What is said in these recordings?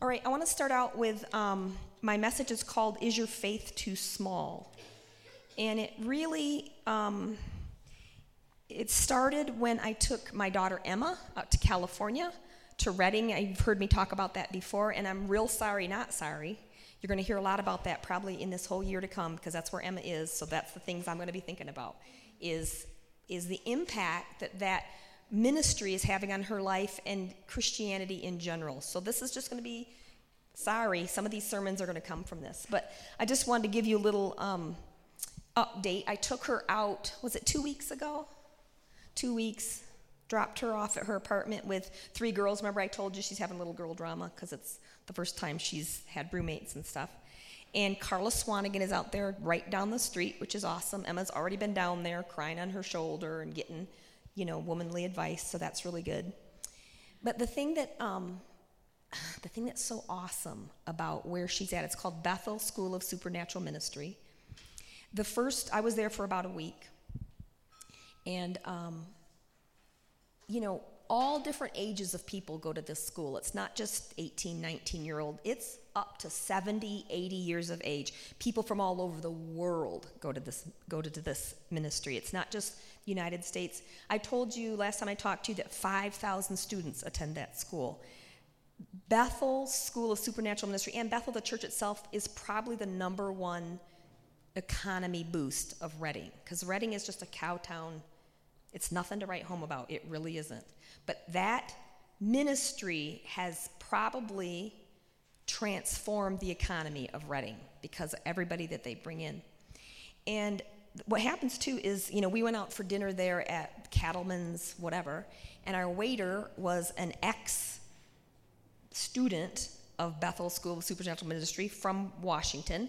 All right, I want to start out with um, my message is called Is Your Faith Too Small? And it really. Um, it started when I took my daughter Emma out to California, to Redding. You've heard me talk about that before, and I'm real sorry, not sorry. You're going to hear a lot about that probably in this whole year to come because that's where Emma is. So that's the things I'm going to be thinking about is is the impact that that ministry is having on her life and Christianity in general. So this is just going to be sorry. Some of these sermons are going to come from this, but I just wanted to give you a little um, update. I took her out. Was it two weeks ago? two weeks, dropped her off at her apartment with three girls. Remember, I told you she's having a little girl drama because it's the first time she's had roommates and stuff. And Carla Swanigan is out there right down the street, which is awesome. Emma's already been down there crying on her shoulder and getting, you know, womanly advice, so that's really good. But the thing that, um, the thing that's so awesome about where she's at, it's called Bethel School of Supernatural Ministry. The first, I was there for about a week. And, um, you know, all different ages of people go to this school. It's not just 18, 19 year old, it's up to 70, 80 years of age. People from all over the world go to this, go to this ministry. It's not just United States. I told you last time I talked to you that 5,000 students attend that school. Bethel School of Supernatural Ministry and Bethel, the church itself, is probably the number one economy boost of Redding because Redding is just a cow town it's nothing to write home about. It really isn't. But that ministry has probably transformed the economy of Redding because of everybody that they bring in. And what happens too is, you know, we went out for dinner there at Cattleman's, whatever, and our waiter was an ex student of Bethel School of Supernatural Ministry from Washington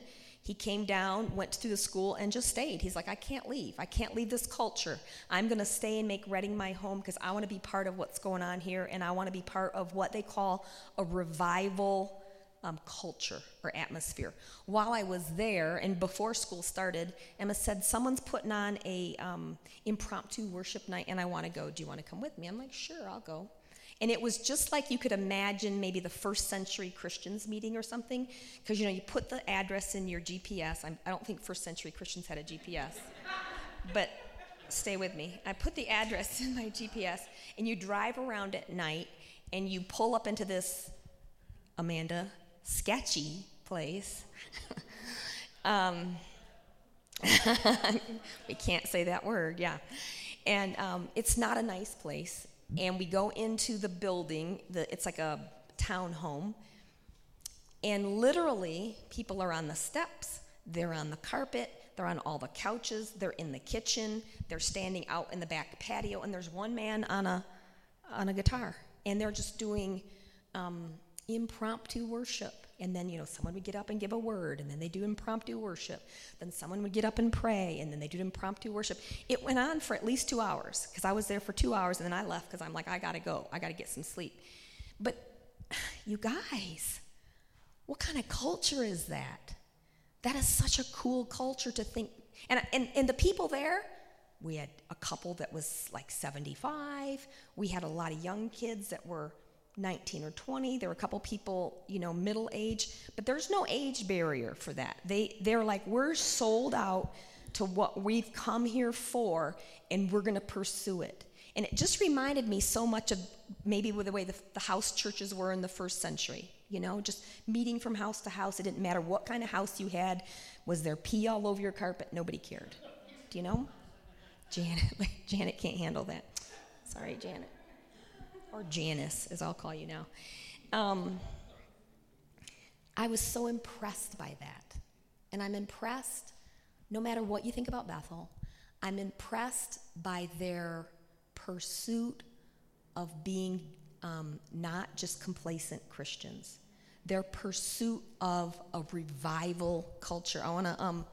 he came down, went through the school, and just stayed. He's like, I can't leave. I can't leave this culture. I'm going to stay and make Redding my home because I want to be part of what's going on here, and I want to be part of what they call a revival um, culture or atmosphere. While I was there, and before school started, Emma said, Someone's putting on a um, impromptu worship night, and I want to go. Do you want to come with me? I'm like, Sure, I'll go. And it was just like you could imagine maybe the first century Christians meeting or something, because you know, you put the address in your GPS. I'm, I do not think first century Christians had a GPS, but stay with me. I put the address in my GPS, and you drive around at night, and you pull up into this, Amanda, sketchy place. um, we can't say that word, yeah. And um, it's not a nice place and we go into the building. The, it's like a town home. And literally, people are on the steps, they're on the carpet, they're on all the couches, they're in the kitchen, they're standing out in the back patio, and there's one man on a, on a guitar. And they're just doing um, impromptu worship. And then, you know, someone would get up and give a word, and then they do impromptu worship. Then someone would get up and pray, and then they do impromptu worship. It went on for at least two hours, because I was there for two hours, and then I left because I'm like, I gotta go. I gotta get some sleep. But you guys, what kind of culture is that? That is such a cool culture to think. And, and, and the people there, we had a couple that was like 75. We had a lot of young kids that were 19 or 20 there were a couple people you know middle age but there's no age barrier for that. They they're like we're sold out to what we've come here for and we're going to pursue it. And it just reminded me so much of maybe with the way the, the house churches were in the first century you know just meeting from house to house. It didn't matter what kind of house you had. Was there pee all over your carpet? Nobody cared. Do you know? Janet janet can't handle that. Sorry janet or Janice, as I'll call you now. Um, I was so impressed by that. And I'm impressed, no matter what you think about Bethel, I'm impressed by their pursuit of being um, not just complacent Christians, their pursuit of a revival culture. I want to um,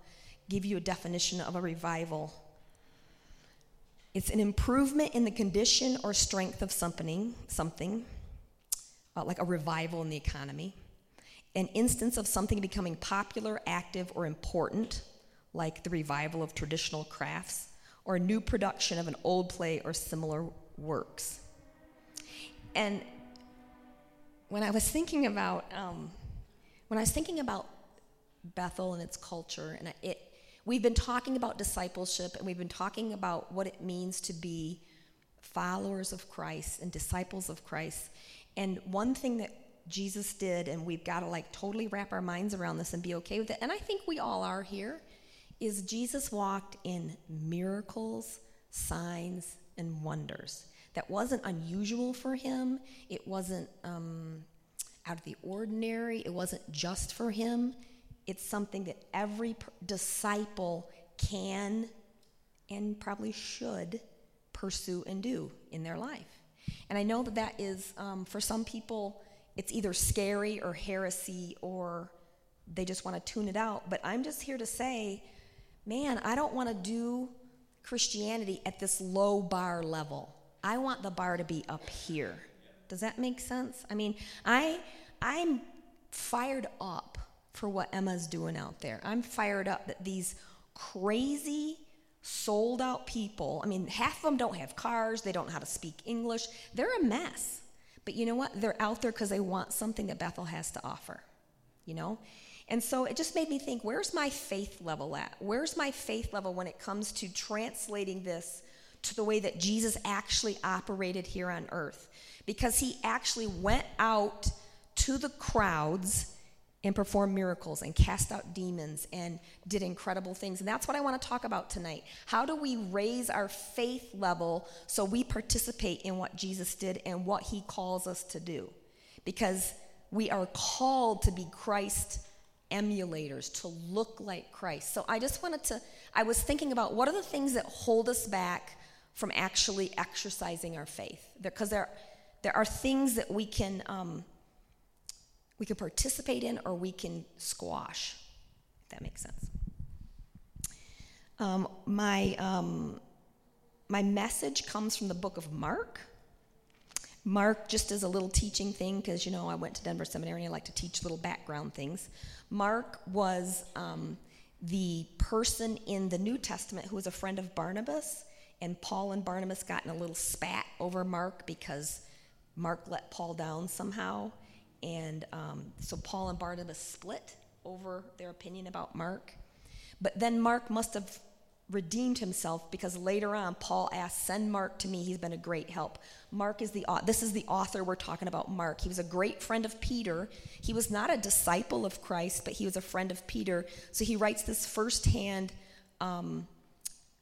give you a definition of a revival it's an improvement in the condition or strength of something, something uh, like a revival in the economy, an instance of something becoming popular, active, or important, like the revival of traditional crafts, or a new production of an old play or similar works. And when I was thinking about um, when I was thinking about Bethel and its culture, and it, we've been talking about discipleship, and we've been talking about what it means to be followers of Christ and disciples of Christ. And one thing that Jesus did, and we've got to like totally wrap our minds around this and be okay with it, and I think we all are here, is Jesus walked in miracles, signs, and wonders. That wasn't unusual for him. It wasn't um, out of the ordinary. It wasn't just for him. It's something that every disciple can and probably should pursue and do in their life. And I know that that is, um, for some people, it's either scary or heresy or they just want to tune it out. But I'm just here to say, man, I don't want to do Christianity at this low bar level. I want the bar to be up here. Does that make sense? I mean, I I'm fired up for what Emma's doing out there. I'm fired up that these crazy sold out people, I mean, half of them don't have cars, they don't know how to speak English. They're a mess. But you know what? They're out there because they want something that Bethel has to offer. You know? And so it just made me think where's my faith level at? Where's my faith level when it comes to translating this to the way that Jesus actually operated here on earth? Because he actually went out to the crowds and performed miracles and cast out demons and did incredible things. And that's what I want to talk about tonight. How do we raise our faith level so we participate in what Jesus did and what he calls us to do? Because we are called to be Christ emulators, to look like Christ. So I just wanted to, I was thinking about what are the things that hold us back from actually exercising our faith? Because there, there are things that we can, um, we can participate in or we can squash, if that makes sense. Um, my, um, my message comes from the book of Mark. Mark, just as a little teaching thing, because you know I went to Denver Seminary and I like to teach little background things. Mark was um, the person in the New Testament who was a friend of Barnabas, and Paul and Barnabas got in a little spat over Mark because Mark let Paul down somehow. And um, so Paul and Barnabas split over their opinion about Mark. But then Mark must have redeemed himself because later on Paul asked, "Send Mark to me. He's been a great help." Mark is the this is the author we're talking about. Mark. He was a great friend of Peter. He was not a disciple of Christ, but he was a friend of Peter. So he writes this firsthand um,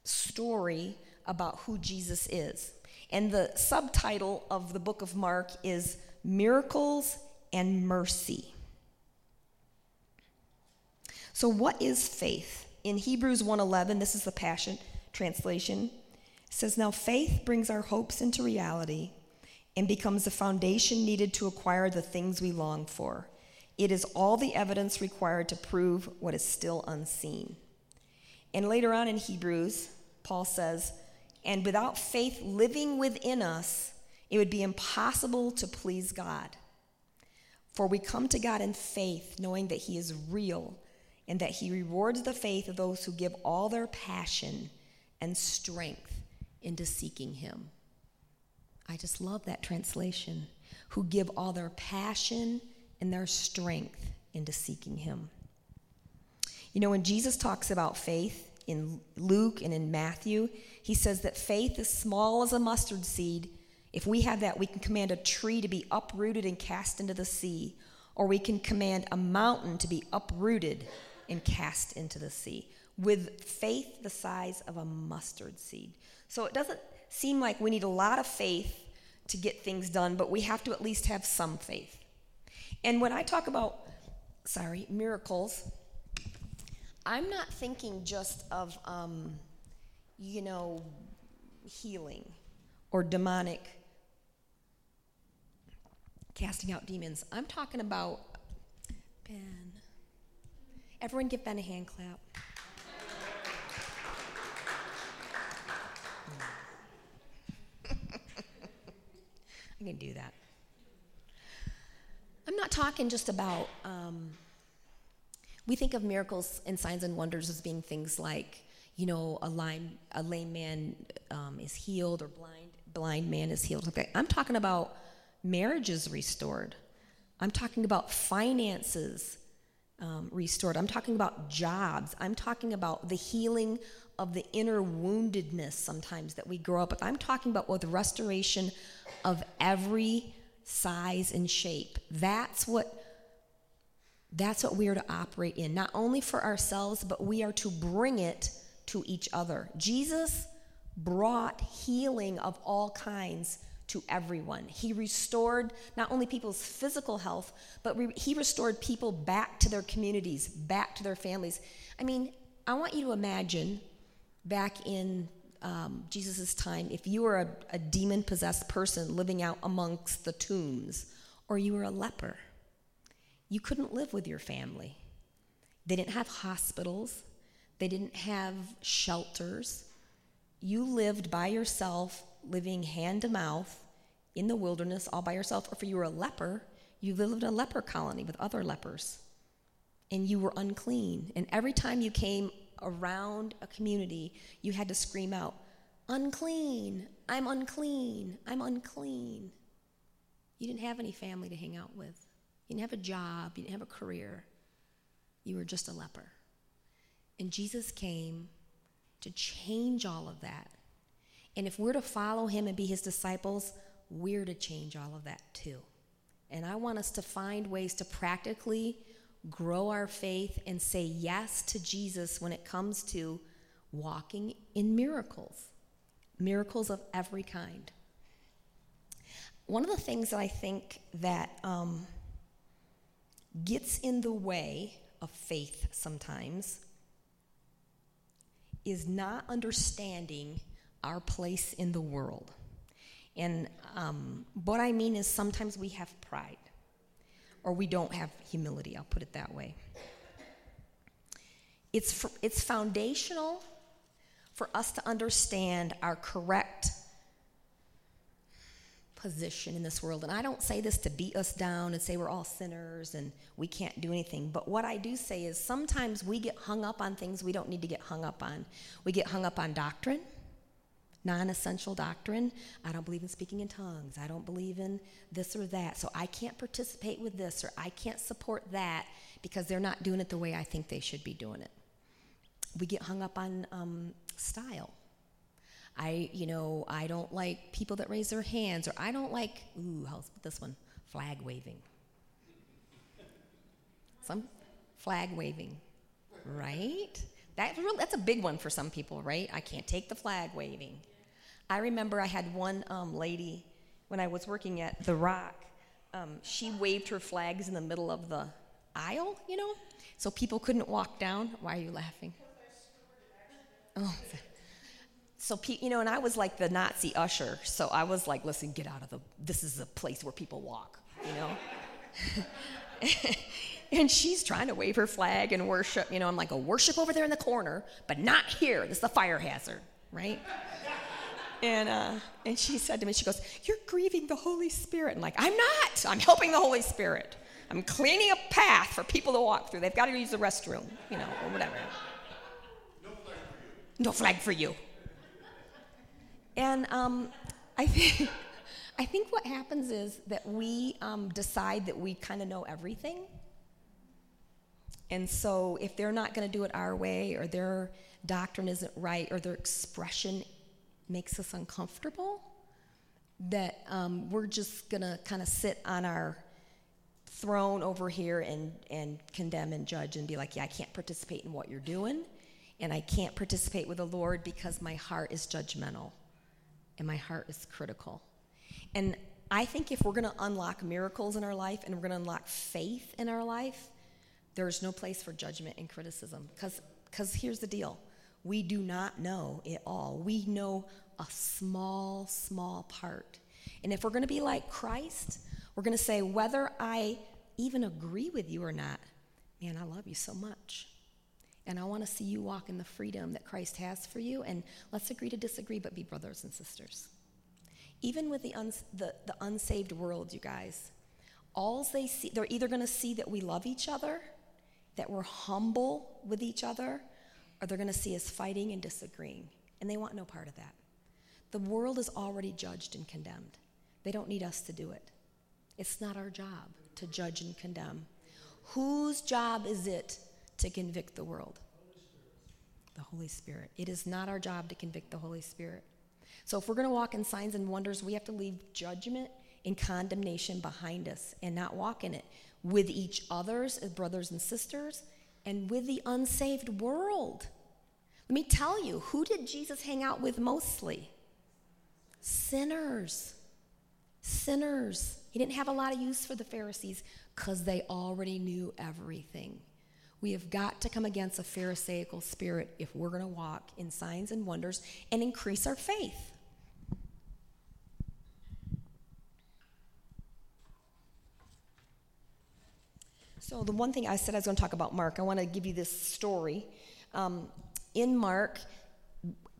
story about who Jesus is. And the subtitle of the book of Mark is Miracles and Mercy. So what is faith? in Hebrews 1:11, this is the Passion translation. Says, "Now faith brings our hopes into reality and becomes the foundation needed to acquire the things we long for. It is all the evidence required to prove what is still unseen." And later on in Hebrews, Paul says, "And without faith living within us, it would be impossible to please God. For we come to God in faith, knowing that He is real and that he rewards the faith of those who give all their passion and strength into seeking him. I just love that translation. Who give all their passion and their strength into seeking him. You know, when Jesus talks about faith in Luke and in Matthew, he says that faith is small as a mustard seed. If we have that, we can command a tree to be uprooted and cast into the sea, or we can command a mountain to be uprooted and cast into the sea with faith the size of a mustard seed. So it doesn't seem like we need a lot of faith to get things done, but we have to at least have some faith. And when I talk about, sorry, miracles, I'm not thinking just of, um, you know, healing or demonic casting out demons. I'm talking about, Ben. Everyone give Ben a hand clap. I can do that. I'm not talking just about, um, we think of miracles and signs and wonders as being things like, you know, a, lame, a lame man um, is healed or blind, blind man is healed. Okay. I'm talking about marriages restored. I'm talking about finances um, restored. I'm talking about jobs. I'm talking about the healing of the inner woundedness sometimes that we grow up with. I'm talking about with restoration of every size and shape. That's what that's what we are to operate in, not only for ourselves, but we are to bring it to each other. Jesus brought healing of all kinds to everyone. He restored not only people's physical health, but re- he restored people back to their communities, back to their families. I mean, I want you to imagine back in um, Jesus' time, if you were a, a demon possessed person living out amongst the tombs, or you were a leper, you couldn't live with your family. They didn't have hospitals, they didn't have shelters. You lived by yourself living hand to mouth in the wilderness all by yourself, or if you were a leper, you lived in a leper colony with other lepers. And you were unclean. And every time you came around a community, you had to scream out, Unclean, I'm unclean, I'm unclean. You didn't have any family to hang out with. You didn't have a job, you didn't have a career. You were just a leper. And Jesus came to change all of that and if we're to follow him and be his disciples, we're to change all of that too. And I want us to find ways to practically grow our faith and say yes to Jesus when it comes to walking in miracles, miracles of every kind. One of the things that I think that um, gets in the way of faith sometimes is not understanding our place in the world. And um, what I mean is sometimes we have pride, or we don't have humility, I'll put it that way. It's, it's foundational for us to understand our correct position in this world. And I don't say this to beat us down and say we're all sinners and we can't do anything. But what I do say is sometimes we get hung up on things we don't need to get hung up on. We get hung up on doctrine non essential doctrine. I don't believe in speaking in tongues. I don't believe in this or that. So I can't participate with this or I can't support that because they're not doing it the way I think they should be doing it. We get hung up on um, style. I, you know, I don't like people that raise their hands, or I don't like, ooh, how's this one? Flag waving. Some flag waving, right? That, that's a big one for some people, right? I can't take the flag waving. I remember I had one um, lady when I was working at The Rock. Um, she waved her flags in the middle of the aisle, you know, so people couldn't walk down. Why are you laughing? Oh, so you know, and I was like the Nazi usher, so I was like, listen, get out of the. This is a place where people walk, you know. and she's trying to wave her flag and worship. You know, I'm like, a worship over there in the corner, but not here. This is the fire hazard, right? And, uh, and she said to me, she goes, You're grieving the Holy Spirit. And like, I'm not. I'm helping the Holy Spirit. I'm cleaning a path for people to walk through. They've got to use the restroom, you know, or whatever. No flag for you. No flag for you. And um, I think. I think what happens is that we um, decide that we kind of know everything. And so, if they're not going to do it our way, or their doctrine isn't right, or their expression makes us uncomfortable, that um, we're just going to kind of sit on our throne over here and, and condemn and judge and be like, yeah, I can't participate in what you're doing, and I can't participate with the Lord because my heart is judgmental and my heart is critical. And I think if we're going to unlock miracles in our life and we're going to unlock faith in our life, there's no place for judgment and criticism. Because here's the deal we do not know it all. We know a small, small part. And if we're going to be like Christ, we're going to say, whether I even agree with you or not, man, I love you so much. And I want to see you walk in the freedom that Christ has for you. And let's agree to disagree, but be brothers and sisters. Even with the, uns- the, the unsaved world, you guys, all they see, they're either going to see that we love each other, that we're humble with each other, or they're going to see us fighting and disagreeing. And they want no part of that. The world is already judged and condemned. They don't need us to do it. It's not our job. to judge and condemn. Whose job is it to convict the world? The Holy Spirit. It is not our job to convict the Holy Spirit. So if we're going to walk in signs and wonders, we have to leave judgment and condemnation behind us and not walk in it with each other's as brothers and sisters and with the unsaved world. Let me tell you, who did Jesus hang out with mostly? Sinners. Sinners. He didn't have a lot of use for the Pharisees because they already knew everything. We have got to come against a Pharisaical spirit if we're going to walk in signs and wonders and increase our faith. So, the one thing I said I was going to talk about Mark, I want to give you this story. Um, in Mark,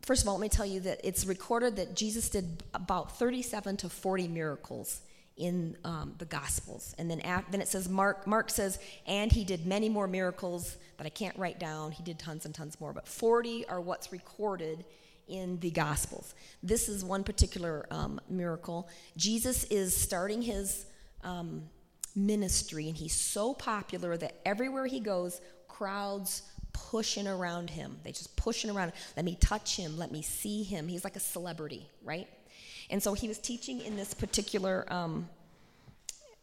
first of all, let me tell you that it's recorded that Jesus did about 37 to 40 miracles in um, the Gospels. And then, then it says, Mark, Mark says, and he did many more miracles that I can't write down. He did tons and tons more, but 40 are what's recorded in the Gospels. This is one particular um, miracle. Jesus is starting his um, ministry, and he's so popular that everywhere he goes, crowds pushing around him. They just pushing around. Let me touch him. Let me see him. He's like a celebrity, right? And so he was teaching in this particular um,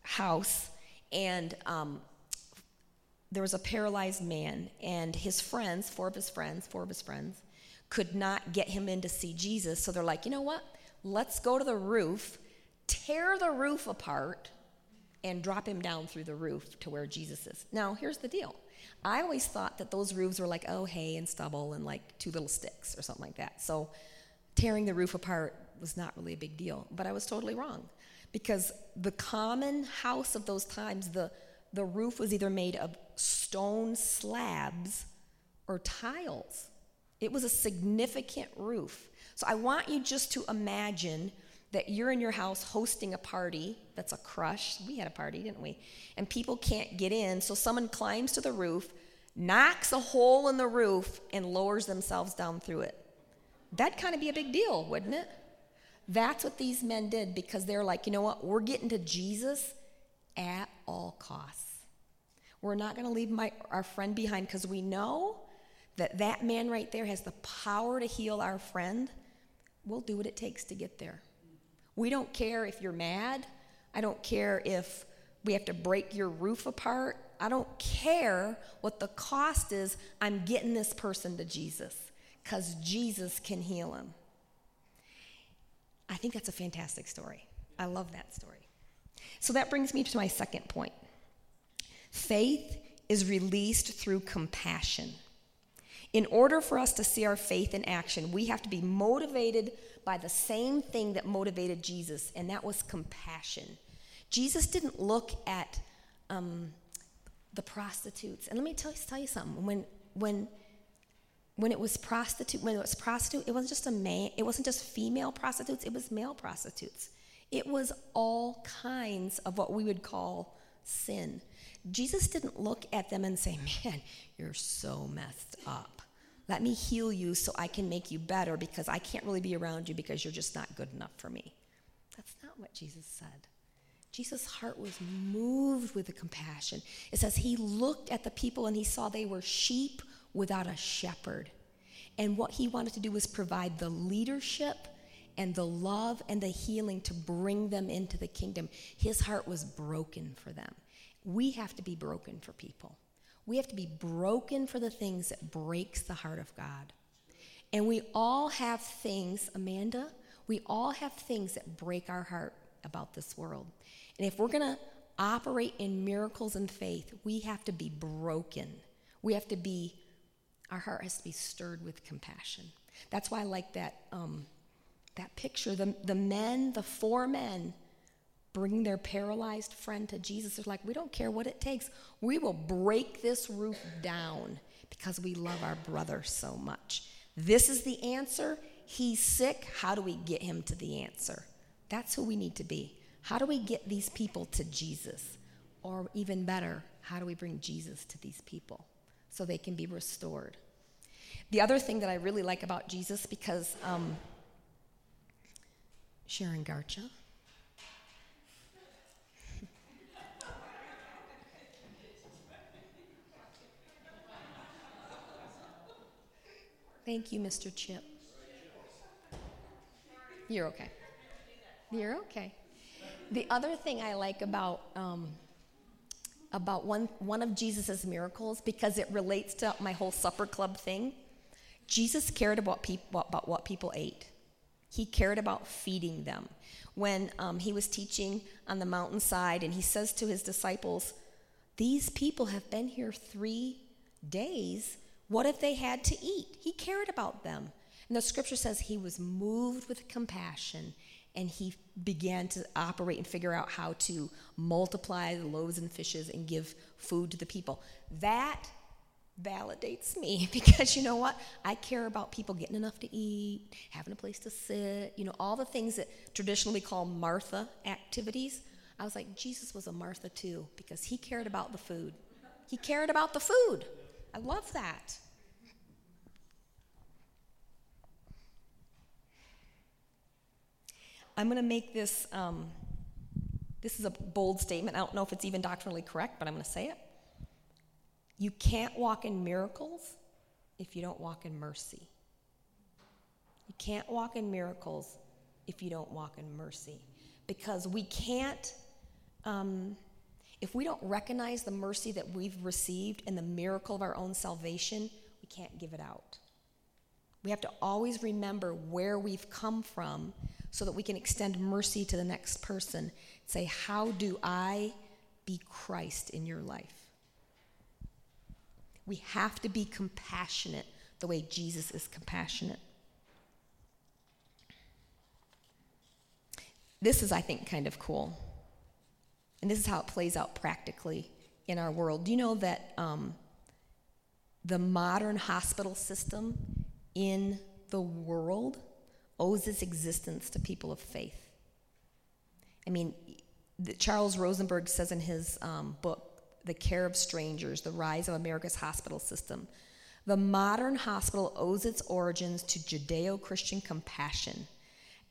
house, and um, there was a paralyzed man, and his friends, four of his friends, four of his friends, could not get him in to see Jesus. So they're like, you know what? Let's go to the roof, tear the roof apart, and drop him down through the roof to where Jesus is. Now, here's the deal. I always thought that those roofs were like, oh, hay and stubble and like two little sticks or something like that. So tearing the roof apart was not really a big deal. But I was totally wrong because the common house of those times, the, the roof was either made of stone slabs or tiles. It was a significant roof. So I want you just to imagine that you're in your house hosting a party that's a crush. We had a party, didn't we? And people can't get in, so someone climbs to the roof, knocks a hole in the roof, and lowers themselves down through it. That'd kind of be a big deal, wouldn't it? That's what these men did because they're like, you know what? We're getting to Jesus at all costs. We're not going to leave my, our friend behind because we know that that man right there has the power to heal our friend. We'll do what it takes to get there. We don't care if you're mad. I don't care if we have to break your roof apart. I don't care what the cost is. I'm getting this person to Jesus because Jesus can heal him. I think that's a fantastic story. I love that story. So that brings me to my second point faith is released through compassion. In order for us to see our faith in action, we have to be motivated by the same thing that motivated Jesus, and that was compassion. Jesus didn't look at um, the prostitutes. And let me tell you, tell you something. When, when, when it was prostitute, when it was prostitute, it wasn't just a man, it wasn't just female prostitutes, it was male prostitutes. It was all kinds of what we would call sin. Jesus didn't look at them and say, Man, you're so messed up. Let me heal you so I can make you better because I can't really be around you because you're just not good enough for me. That's not what Jesus said. Jesus' heart was moved with the compassion. It says he looked at the people and he saw they were sheep without a shepherd. And what he wanted to do was provide the leadership and the love and the healing to bring them into the kingdom. His heart was broken for them. We have to be broken for people. We have to be broken for the things that breaks the heart of God. And we all have things, Amanda, we all have things that break our heart about this world. And if we're going to operate in miracles and faith, we have to be broken. We have to be, our heart has to be stirred with compassion. That's why I like that, um, that picture. The, the men, the four men, bringing their paralyzed friend to Jesus. They're like, we don't care what it takes. We will break this roof down because we love our brother so much. This is the answer. He's sick. How do we get him to the answer? That's who we need to be. How do we get these people to Jesus? Or even better, how do we bring Jesus to these people so they can be restored? The other thing that I really like about Jesus, because um, Sharon Garcha, Thank you, Mr. Chip. You're okay. You're okay. The other thing I like about um, about one one of Jesus's miracles because it relates to my whole supper club thing. Jesus cared about people about what people ate. He cared about feeding them. When um, he was teaching on the mountainside, and he says to his disciples, "These people have been here three days. What if they had to eat?" He cared about them. And the scripture says he was moved with compassion and he began to operate and figure out how to multiply the loaves and fishes and give food to the people. That validates me because you know what? I care about people getting enough to eat, having a place to sit, you know, all the things that traditionally we call Martha activities. I was like, Jesus was a Martha too because he cared about the food. He cared about the food. I love that. I'm going to make this, um, this is a bold statement. I don't know if it's even doctrinally correct, but I'm going to say it. You can't walk in miracles if you don't walk in mercy. You can't walk in miracles if you don't walk in mercy. Because we can't, um, if we don't recognize the mercy that we've received and the miracle of our own salvation, we can't give it out. We have to always remember where we've come from so that we can extend mercy to the next person. Say, How do I be Christ in your life? We have to be compassionate the way Jesus is compassionate. This is, I think, kind of cool. And this is how it plays out practically in our world. Do you know that um, the modern hospital system in the world owes its existence to people of faith. I mean, Charles Rosenberg says in his um, book, The Care of Strangers The Rise of America's Hospital System, the modern hospital owes its origins to Judeo Christian compassion.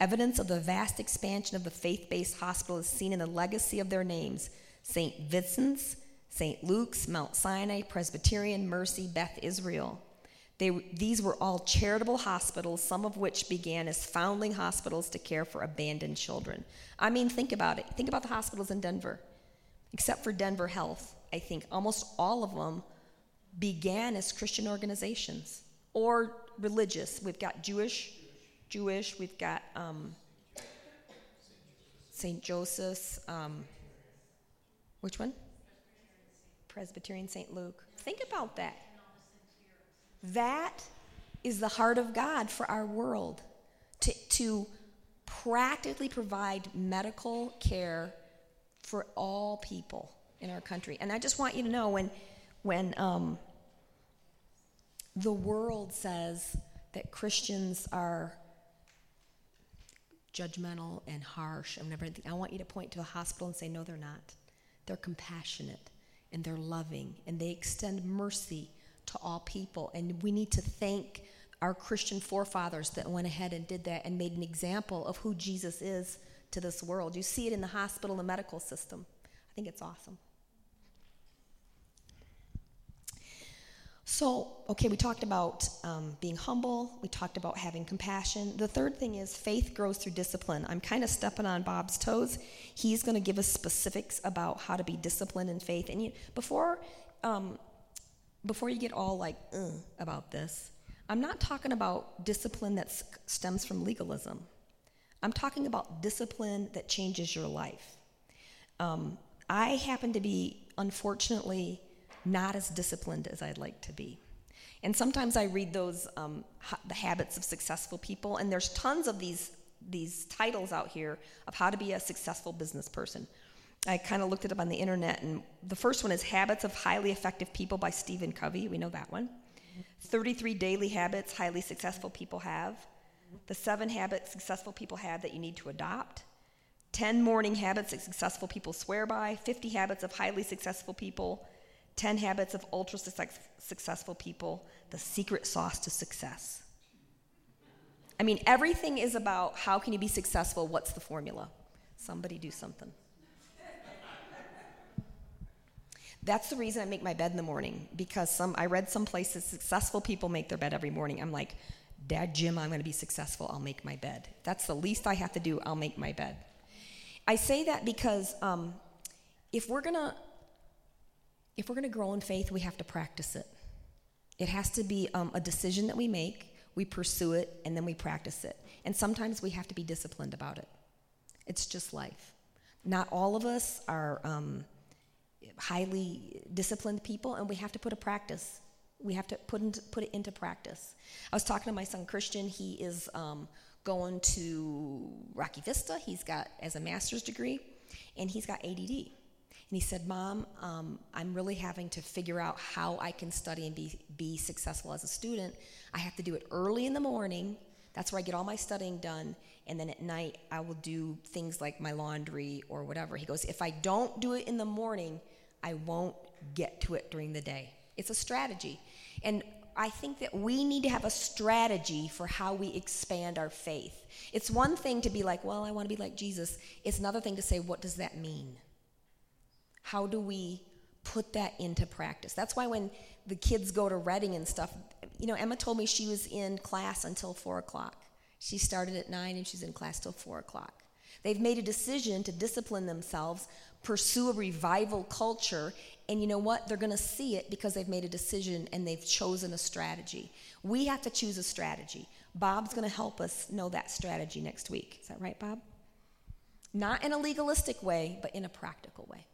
Evidence of the vast expansion of the faith based hospital is seen in the legacy of their names St. Vincent's, St. Luke's, Mount Sinai, Presbyterian, Mercy, Beth Israel. They, these were all charitable hospitals, some of which began as foundling hospitals to care for abandoned children. I mean, think about it. Think about the hospitals in Denver. Except for Denver Health, I think almost all of them began as Christian organizations or religious. We've got Jewish, Jewish. We've got um, St. Joseph's. Um, which one? Presbyterian St. Luke. Think about that. That is the heart of God for our world to, to practically provide medical care for all people in our country. And I just want you to know when, when um, the world says that Christians are judgmental and harsh and everything, I want you to point to a hospital and say, no, they're not. They're compassionate and they're loving and they extend mercy to all people. And we need to thank our Christian forefathers that went ahead and did that and made an example of who Jesus is to this world. You see it in the hospital and the medical system. I think it's awesome. So, okay, we talked about um, being humble. We talked about having compassion. The third thing is faith grows through discipline. I'm kind of stepping on Bob's toes. He's going to give us specifics about how to be disciplined in faith. And you, before um, before you get all like uh, about this, I'm not talking about discipline that stems from legalism. I'm talking about discipline that changes your life. Um, I happen to be, unfortunately, not as disciplined as I'd like to be. And sometimes I read those, um, ha- the habits of successful people, and there's tons of these, these titles out here of how to be a successful business person. I kind of looked it up on the internet, and the first one is Habits of Highly Effective People by Stephen Covey. We know that one. 33 daily habits highly successful people have. The seven habits successful people have that you need to adopt. 10 morning habits that successful people swear by. 50 habits of highly successful people. 10 habits of ultra successful people. The secret sauce to success. I mean, everything is about how can you be successful? What's the formula? Somebody do something. That's the reason I make my bed in the morning because some I read some places successful people make their bed every morning. I'm like, Dad Jim, I'm going to be successful. I'll make my bed. That's the least I have to do. I'll make my bed. I say that because um, if we're gonna if we're gonna grow in faith, we have to practice it. It has to be um, a decision that we make, we pursue it, and then we practice it. And sometimes we have to be disciplined about it. It's just life. Not all of us are um, highly disciplined people, and we have to put a practice. We have to put, into, put it into practice. I was talking to my son Christian. He is um, going to Rocky Vista. He's got as a master's degree, and he's got ADD. And he said, Mom, um, I'm really having to figure out how I can study and be, be successful as a student. I have to do it early in the morning. That's where I get all my studying done. And then at night, I will do things like my laundry or whatever. He goes, If I don't do it in the morning, I won't get to it during the day. It's a strategy. And I think that we need to have a strategy for how we expand our faith. It's one thing to be like, well, I want to be like Jesus. It's another thing to say, what does that mean? How do we put that into practice? That's why when the kids go to Redding and stuff, you know, Emma told me she was in class until four o'clock. She started at nine and she's in class till four o'clock. They've made a decision to discipline themselves, pursue a revival culture, and you know what? They're going to see it because they've made a decision and they've chosen a strategy. We have to choose a strategy. Bob's going to help us know that strategy next week. Is that right, Bob? Not in a legalistic way, but in a practical way.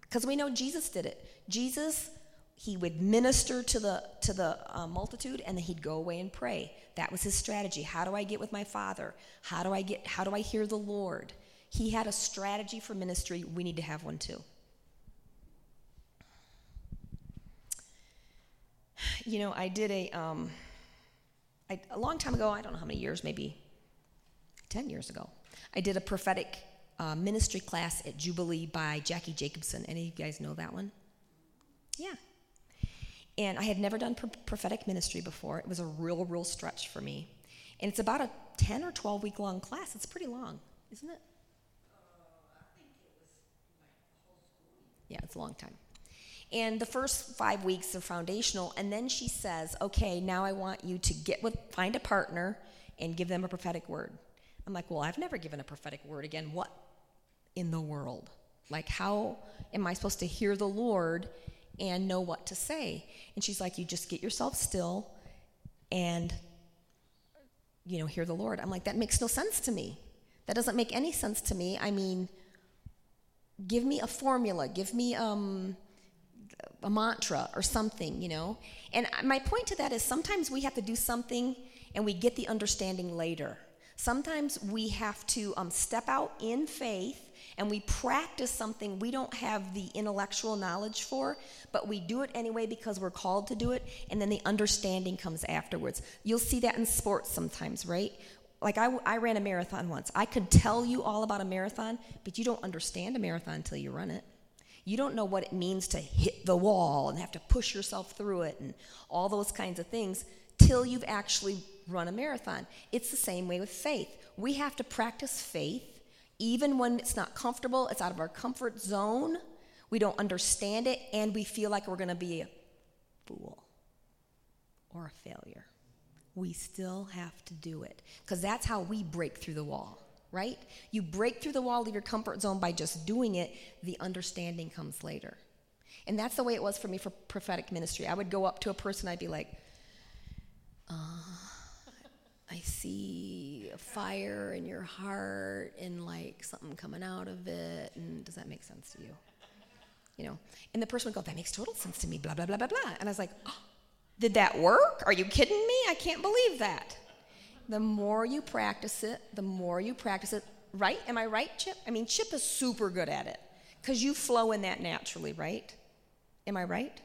Because we know Jesus did it. Jesus, he would minister to the to the uh, multitude, and then he'd go away and pray. That was his strategy. How do I get with my Father? How do I get? How do I hear the Lord? He had a strategy for ministry. We need to have one too. You know, I did a, um, I, a long time ago, I don't know how many years, maybe 10 years ago, I did a prophetic uh, ministry class at Jubilee by Jackie Jacobson. Any of you guys know that one? Yeah. And I had never done pro- prophetic ministry before. It was a real, real stretch for me. And it's about a 10 or 12 week long class. It's pretty long, isn't it? Yeah, it's a long time. And the first five weeks are foundational, and then she says, "Okay, now I want you to get with, find a partner, and give them a prophetic word." I'm like, "Well, I've never given a prophetic word again. What in the world? Like, how am I supposed to hear the Lord and know what to say?" And she's like, "You just get yourself still, and you know, hear the Lord." I'm like, "That makes no sense to me. That doesn't make any sense to me. I mean." give me a formula give me um, a mantra or something, you know? And my point to that is sometimes we have to do something and we get the understanding later. Sometimes we have to um, step out in faith and we practice something we don't have the intellectual knowledge for, but we do it anyway because we're called to do it, and then the understanding comes afterwards. You'll see that in sports sometimes, right? Like I, I ran a marathon once. I could tell you all about a marathon, but you don't understand a marathon until you run it. You don't know what it means to hit the wall and have to push yourself through it and all those kinds of things till you've actually run a marathon. It's the same way with faith. We have to practice faith even when it's not comfortable, it's out of our comfort zone. We don't understand it, and we feel like we're going to be a fool or a failure. We still have to do it because that's how we break through the wall right? You break through the wall of your comfort zone by just doing it, the understanding comes later. And that's the way it was for me for prophetic ministry. I would go up to a person, I'd be like, uh, I see a fire in your heart and like something coming out of it. And does that make sense to you? You know? And the person would go, That makes total sense to me, blah, blah, blah, blah, blah. And I was like, oh, Did that work? Are you kidding me? I can't believe that the more you practice it, the more you practice it, right? Am I right, Chip? I mean, Chip is super good at it because you flow in that naturally, right? Am I right?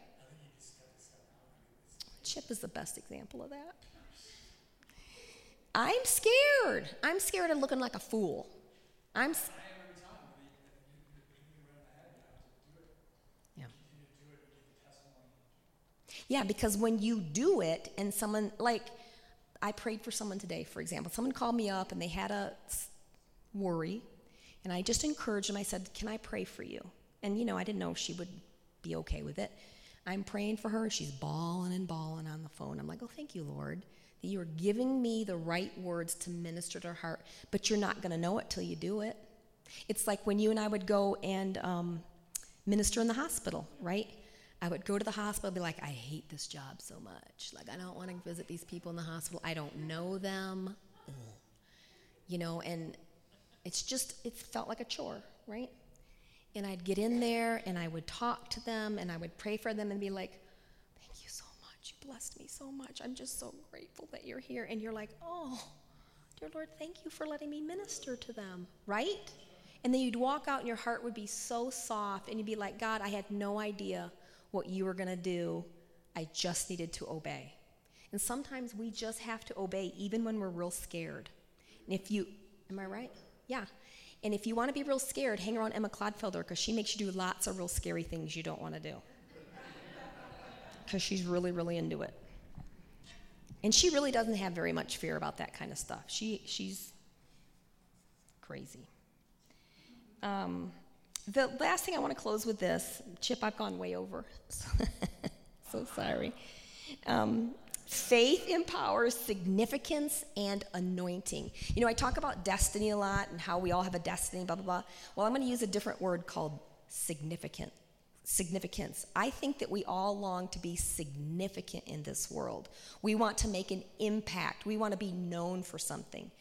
Chip is the best example of that. I'm scared. I'm scared of looking like a fool. I'm. Yeah. Yeah, because when you do it and someone, like, I prayed for someone today, for example. Someone called me up and they had a worry, and I just encouraged them. I said, Can I pray for you? And, you know, I didn't know if she would be okay with it. I'm praying for her. She's bawling and bawling on the phone. I'm like, oh, thank you, Lord, that you're giving me the right words to minister to her heart, but you're not going to know it till you do it. It's like when you and I would go and um, minister in the hospital, right? I would go to the hospital and be like, I hate this job so much. Like, I don't want to visit these people in the hospital. I don't know them. You know, and it's just, it felt like a chore, right? And I'd get in there and I would talk to them and I would pray for them and be like, Thank you so much. You blessed me so much. I'm just so grateful that you're here. And you're like, Oh, dear Lord, thank you for letting me minister to them, right? And then you'd walk out and your heart would be so soft and you'd be like, God, I had no idea what you were going to do. I just needed to obey. And sometimes we just have to obey even when we're real scared. And if you, am I right? Yeah. And if you want to be real scared, hang around Emma Clodfelder because she makes you do lots of real scary things you don't want to do. Because she's really, really into it. And she really doesn't have very much fear about that kind of stuff. She, she's crazy. Um, the last thing I want to close with this Chip, I've gone way over. so sorry. Um, Faith empowers significance and anointing. You know, I talk about destiny a lot and how we all have a destiny, blah, blah, blah. Well, I'm going to use a different word called significant. Significance. I think that we all long to be significant in this world. We want to make an impact, we want to be known for something.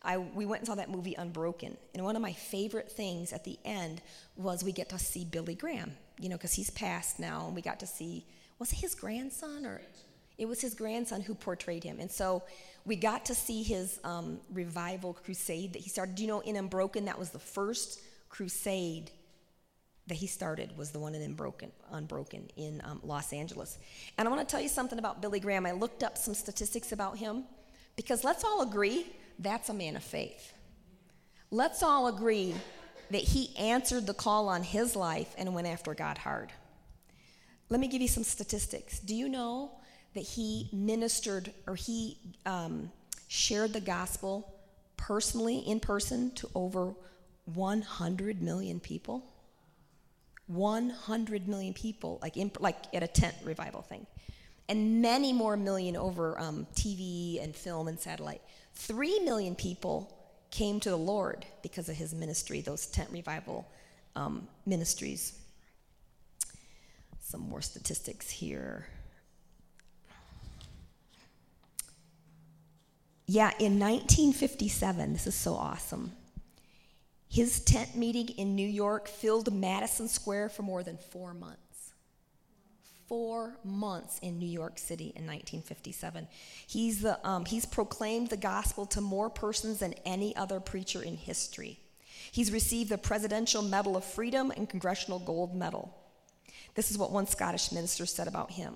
I, we went and saw that movie Unbroken, and one of my favorite things at the end was we get to see Billy Graham, you know, because he's passed now, and we got to see, was it his grandson or? It was his grandson who portrayed him. And so we got to see his um, revival crusade that he started. Do you know in Unbroken, that was the first crusade that he started was the one in Unbroken, Unbroken in um, Los Angeles. And I want to tell you something about Billy Graham. I looked up some statistics about him because let's all agree that's a man of faith. Let's all agree that he answered the call on his life and went after God hard. Let me give you some statistics. Do you know that he ministered or he um, shared the gospel personally, in person, to over 100 million people. 100 million people, like, in, like at a tent revival thing. And many more million over um, TV and film and satellite. Three million people came to the Lord because of his ministry, those tent revival um, ministries. Some more statistics here. Yeah, in 1957, this is so awesome. His tent meeting in New York filled Madison Square for more than four months. Four months in New York City in 1957. He's, the, um, he's proclaimed the gospel to more persons than any other preacher in history. He's received the Presidential Medal of Freedom and Congressional Gold Medal. This is what one Scottish minister said about him.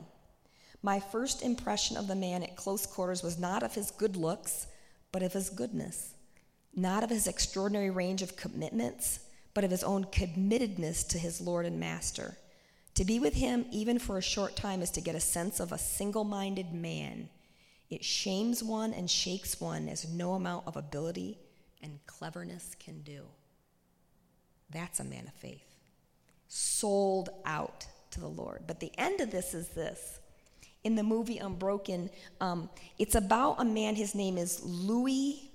My first impression of the man at close quarters was not of his good looks, but of his goodness, not of his extraordinary range of commitments, but of his own committedness to his Lord and Master. To be with him, even for a short time, is to get a sense of a single minded man. It shames one and shakes one as no amount of ability and cleverness can do. That's a man of faith, sold out to the Lord. But the end of this is this in the movie Unbroken. Um, it's about a man, his name is Louis.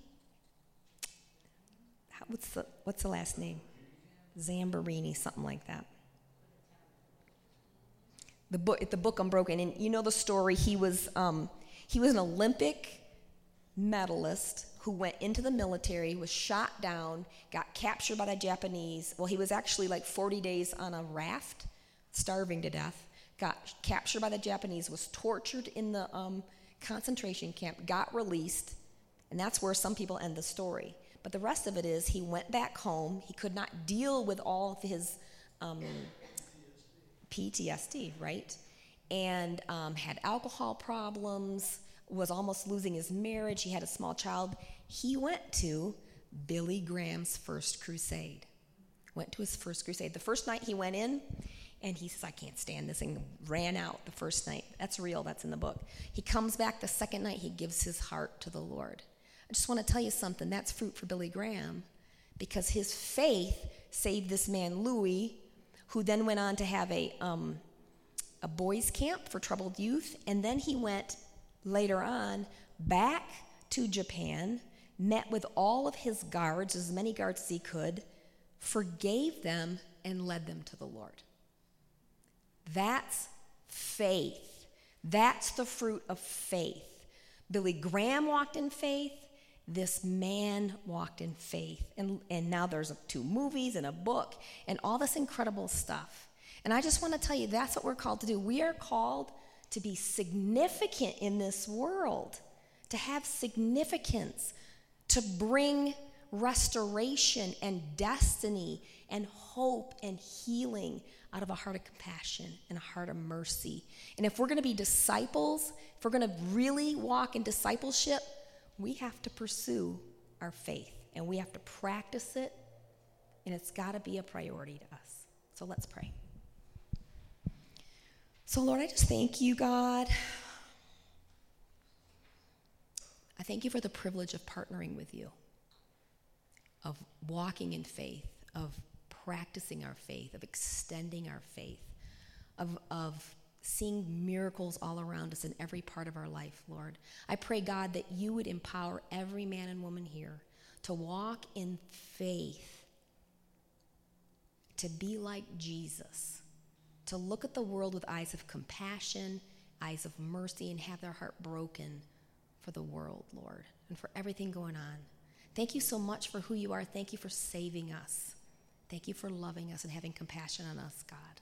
What's the, what's the last name? Zamborini, something like that. The book, the book Unbroken, and you know the story. He was, um, he was an Olympic medalist who went into the military, was shot down, got captured by the Japanese. Well, he was actually like 40 days on a raft, starving to death got captured by the Japanese, was tortured in the um, concentration camp, got released, and that's where some people end the story. But the rest of it is he went back home. He could not deal with all of his um, PTSD, right? And um, had alcohol problems, was almost losing his marriage. He had a small child. He went to Billy Graham's first crusade. Went to his first crusade. The first night he went in, and he says, I can't stand this, and ran out the first night. That's real, that's in the book. He comes back the second night, he gives his heart to the Lord. I just want to tell you something that's fruit for Billy Graham because his faith saved this man, Louis, who then went on to have a, um, a boys' camp for troubled youth. And then he went later on back to Japan, met with all of his guards, as many guards as he could, forgave them, and led them to the Lord. That's faith. That's the fruit of faith. Billy Graham walked in faith. This man walked in faith. And, and now there's two movies and a book and all this incredible stuff. And I just want to tell you that's what we're called to do. We are called to be significant in this world, to have significance, to bring restoration and destiny and hope and healing out of a heart of compassion and a heart of mercy. And if we're going to be disciples, if we're going to really walk in discipleship, we have to pursue our faith and we have to practice it, and it's got to be a priority to us. So let's pray. So, Lord, I just thank you, God. I thank you for the privilege of partnering with you, of walking in faith, of practicing our faith, of extending our faith, of, of seeing miracles all around us in every part of our life, Lord. I pray, God, that you would empower every man and woman here to walk in faith, to be like Jesus, to look at the world with eyes of compassion, eyes of mercy, and have their heart broken for the world, Lord, and for everything going on. Thank you so much for who you are. Thank you for saving us. Thank you for loving us and having compassion on us, God.